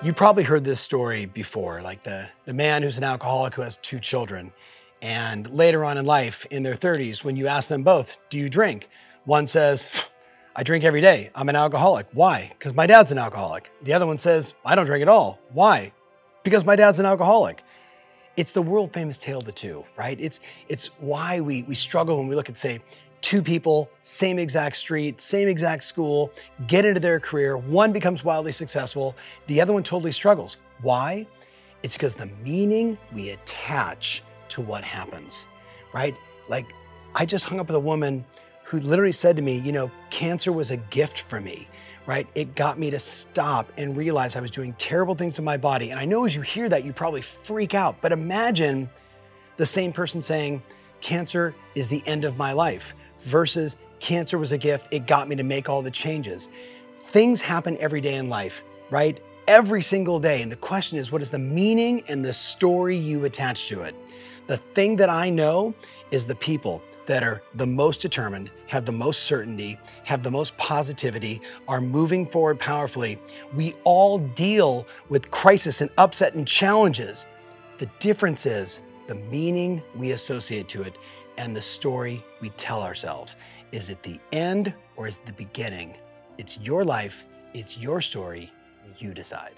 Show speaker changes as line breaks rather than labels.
You probably heard this story before, like the, the man who's an alcoholic who has two children. And later on in life, in their 30s, when you ask them both, Do you drink? One says, I drink every day. I'm an alcoholic. Why? Because my dad's an alcoholic. The other one says, I don't drink at all. Why? Because my dad's an alcoholic. It's the world famous tale of the two, right? It's, it's why we, we struggle when we look at, say, two people, same exact street, same exact school, get into their career. One becomes wildly successful, the other one totally struggles. Why? It's because the meaning we attach to what happens, right? Like, I just hung up with a woman who literally said to me, you know, cancer was a gift for me, right? It got me to stop and realize I was doing terrible things to my body. And I know as you hear that, you probably freak out, but imagine the same person saying, cancer is the end of my life versus cancer was a gift. It got me to make all the changes. Things happen every day in life, right? Every single day. And the question is, what is the meaning and the story you attach to it? The thing that I know is the people that are the most determined, have the most certainty, have the most positivity, are moving forward powerfully. We all deal with crisis and upset and challenges. The difference is the meaning we associate to it and the story we tell ourselves. Is it the end or is it the beginning? It's your life, it's your story, you decide.